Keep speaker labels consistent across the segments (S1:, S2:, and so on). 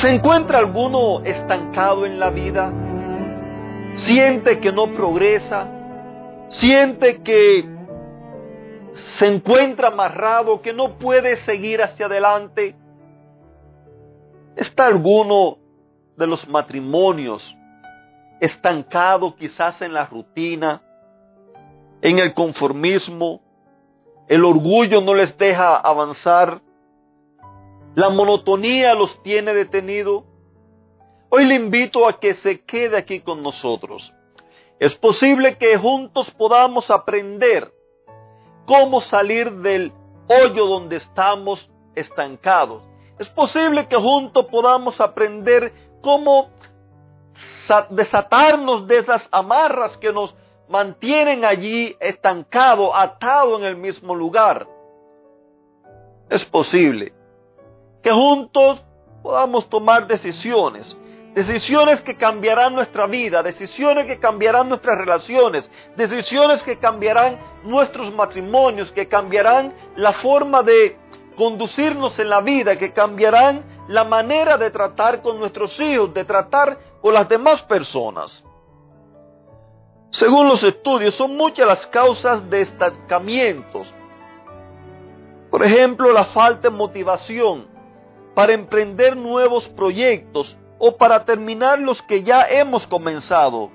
S1: ¿Se encuentra alguno estancado en la vida? ¿Siente que no progresa? ¿Siente que se encuentra amarrado, que no puede seguir hacia adelante? ¿Está alguno de los matrimonios estancado quizás en la rutina, en el conformismo? El orgullo no les deja avanzar. La monotonía los tiene detenido. Hoy le invito a que se quede aquí con nosotros. Es posible que juntos podamos aprender cómo salir del hoyo donde estamos estancados. Es posible que juntos podamos aprender cómo desatarnos de esas amarras que nos mantienen allí estancados, atados en el mismo lugar. Es posible que juntos podamos tomar decisiones, decisiones que cambiarán nuestra vida, decisiones que cambiarán nuestras relaciones, decisiones que cambiarán nuestros matrimonios, que cambiarán la forma de conducirnos en la vida, que cambiarán la manera de tratar con nuestros hijos, de tratar con las demás personas. Según los estudios, son muchas las causas de estancamientos. Por ejemplo, la falta de motivación, para emprender nuevos proyectos o para terminar los que ya hemos comenzado.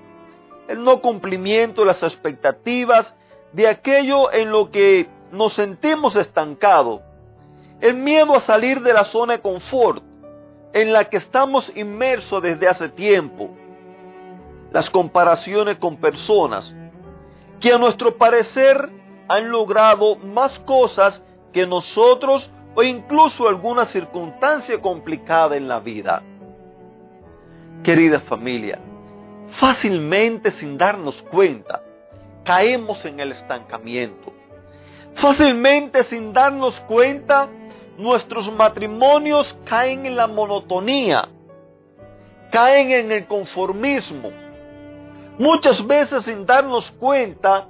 S1: El no cumplimiento de las expectativas de aquello en lo que nos sentimos estancados. El miedo a salir de la zona de confort en la que estamos inmersos desde hace tiempo. Las comparaciones con personas que a nuestro parecer han logrado más cosas que nosotros o incluso alguna circunstancia complicada en la vida. Querida familia, fácilmente sin darnos cuenta, caemos en el estancamiento. Fácilmente sin darnos cuenta, nuestros matrimonios caen en la monotonía, caen en el conformismo. Muchas veces sin darnos cuenta,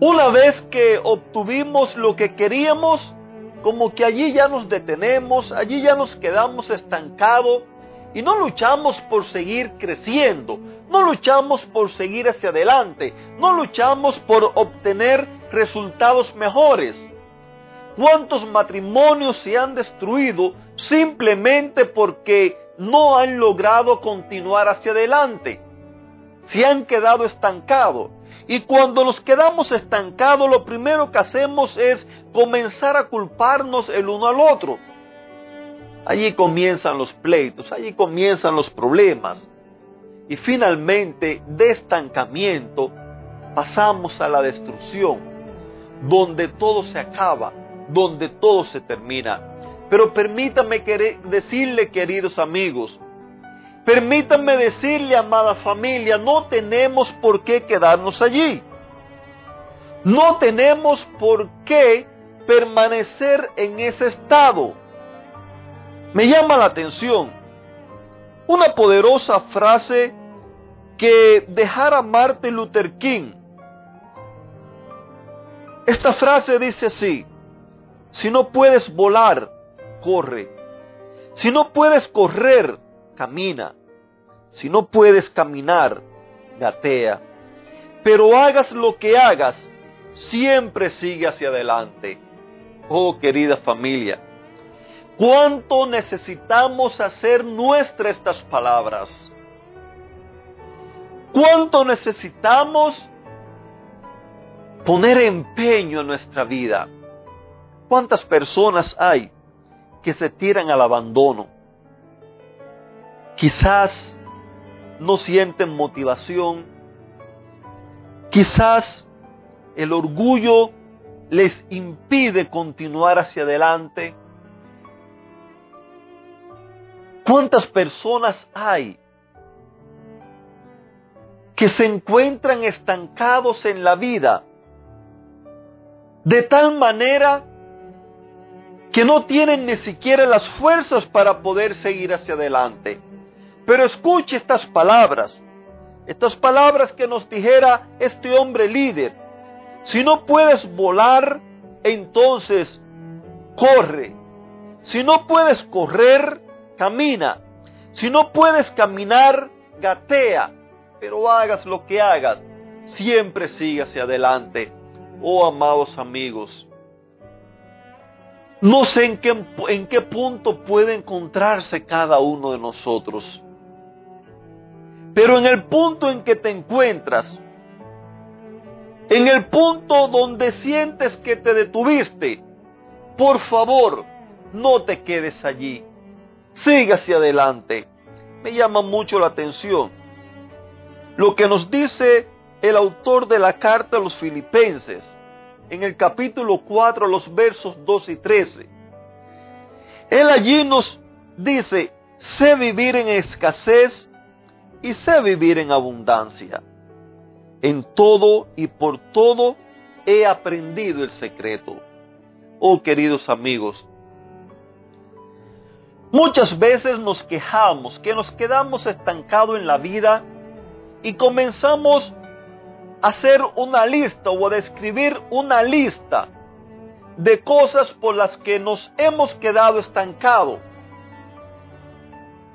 S1: una vez que obtuvimos lo que queríamos, como que allí ya nos detenemos, allí ya nos quedamos estancados y no luchamos por seguir creciendo, no luchamos por seguir hacia adelante, no luchamos por obtener resultados mejores. ¿Cuántos matrimonios se han destruido simplemente porque no han logrado continuar hacia adelante? Se han quedado estancados. Y cuando nos quedamos estancados, lo primero que hacemos es comenzar a culparnos el uno al otro. Allí comienzan los pleitos, allí comienzan los problemas. Y finalmente, de estancamiento, pasamos a la destrucción, donde todo se acaba, donde todo se termina. Pero permítame decirle, queridos amigos, Permítanme decirle, amada familia, no tenemos por qué quedarnos allí. No tenemos por qué permanecer en ese estado. Me llama la atención una poderosa frase que dejara Martin Luther King. Esta frase dice así, si no puedes volar, corre. Si no puedes correr, camina. Si no puedes caminar, gatea. Pero hagas lo que hagas, siempre sigue hacia adelante. Oh querida familia, ¿cuánto necesitamos hacer nuestras estas palabras? ¿Cuánto necesitamos poner empeño en nuestra vida? ¿Cuántas personas hay que se tiran al abandono? Quizás no sienten motivación, quizás el orgullo les impide continuar hacia adelante. ¿Cuántas personas hay que se encuentran estancados en la vida de tal manera que no tienen ni siquiera las fuerzas para poder seguir hacia adelante? Pero escuche estas palabras, estas palabras que nos dijera este hombre líder. Si no puedes volar, entonces corre. Si no puedes correr, camina. Si no puedes caminar, gatea. Pero hagas lo que hagas, siempre sigue hacia adelante. Oh amados amigos, no sé en qué, en qué punto puede encontrarse cada uno de nosotros. Pero en el punto en que te encuentras, en el punto donde sientes que te detuviste, por favor, no te quedes allí. Sigue hacia adelante. Me llama mucho la atención lo que nos dice el autor de la carta a los filipenses en el capítulo 4, los versos 2 y 13. Él allí nos dice, sé vivir en escasez y sé vivir en abundancia. En todo y por todo he aprendido el secreto. Oh queridos amigos, muchas veces nos quejamos que nos quedamos estancados en la vida y comenzamos a hacer una lista o a describir una lista de cosas por las que nos hemos quedado estancados.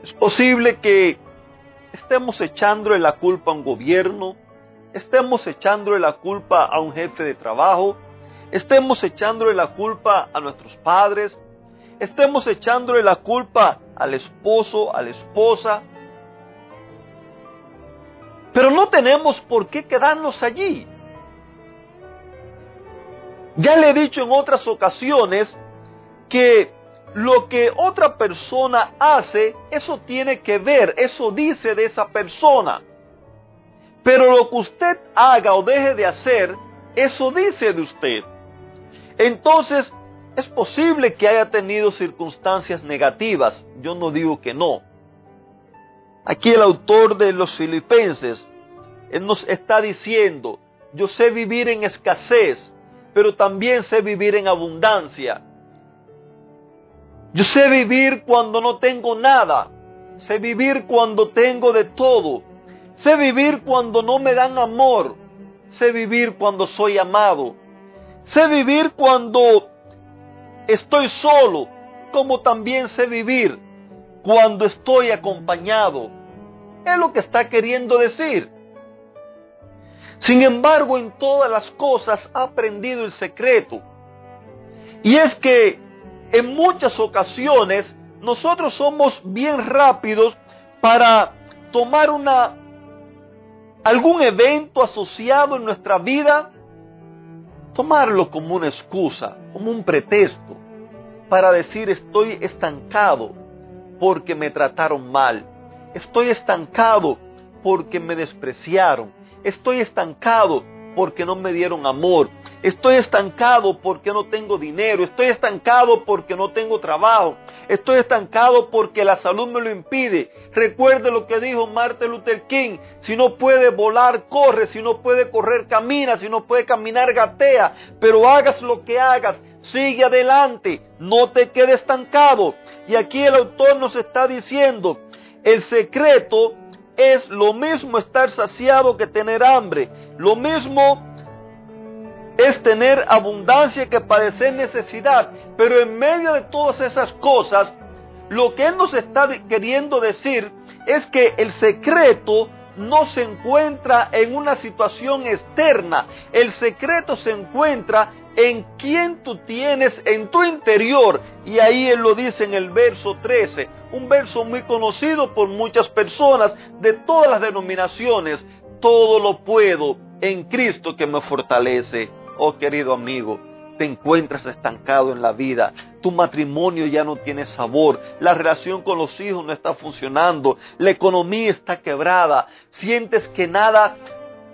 S1: Es posible que estemos echándole la culpa a un gobierno, estemos echándole la culpa a un jefe de trabajo, estemos echándole la culpa a nuestros padres, estemos echándole la culpa al esposo, a la esposa. Pero no tenemos por qué quedarnos allí. Ya le he dicho en otras ocasiones que lo que otra persona hace, eso tiene que ver, eso dice de esa persona. Pero lo que usted haga o deje de hacer, eso dice de usted. Entonces, es posible que haya tenido circunstancias negativas, yo no digo que no. Aquí el autor de los filipenses, él nos está diciendo, yo sé vivir en escasez, pero también sé vivir en abundancia. Yo sé vivir cuando no tengo nada. Sé vivir cuando tengo de todo. Sé vivir cuando no me dan amor. Sé vivir cuando soy amado. Sé vivir cuando estoy solo, como también sé vivir cuando estoy acompañado. Es lo que está queriendo decir. Sin embargo, en todas las cosas ha aprendido el secreto. Y es que en muchas ocasiones nosotros somos bien rápidos para tomar una algún evento asociado en nuestra vida, tomarlo como una excusa, como un pretexto para decir estoy estancado porque me trataron mal, estoy estancado porque me despreciaron, estoy estancado porque no me dieron amor, Estoy estancado porque no tengo dinero. Estoy estancado porque no tengo trabajo. Estoy estancado porque la salud me lo impide. Recuerde lo que dijo Martin Luther King. Si no puede volar, corre. Si no puede correr, camina. Si no puede caminar, gatea. Pero hagas lo que hagas. Sigue adelante. No te quedes estancado. Y aquí el autor nos está diciendo, el secreto es lo mismo estar saciado que tener hambre. Lo mismo es tener abundancia que padecer necesidad. Pero en medio de todas esas cosas, lo que Él nos está queriendo decir es que el secreto no se encuentra en una situación externa. El secreto se encuentra en quien tú tienes en tu interior. Y ahí Él lo dice en el verso 13, un verso muy conocido por muchas personas de todas las denominaciones. Todo lo puedo en Cristo que me fortalece. Oh querido amigo, te encuentras estancado en la vida, tu matrimonio ya no tiene sabor, la relación con los hijos no está funcionando, la economía está quebrada, sientes que nada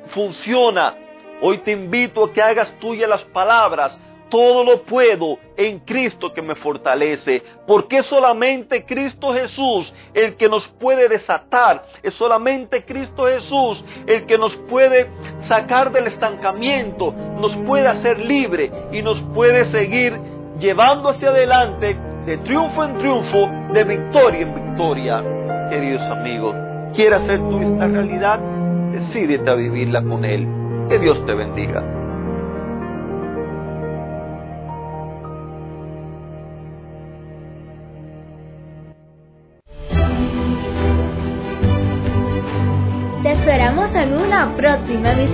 S1: funciona. Hoy te invito a que hagas tuyas las palabras. Todo lo puedo en Cristo que me fortalece, porque solamente Cristo Jesús el que nos puede desatar, es solamente Cristo Jesús el que nos puede sacar del estancamiento, nos puede hacer libre y nos puede seguir llevando hacia adelante de triunfo en triunfo, de victoria en victoria. Queridos amigos, ¿quieres hacer tu esta realidad? Decídete a vivirla con Él. Que Dios te bendiga.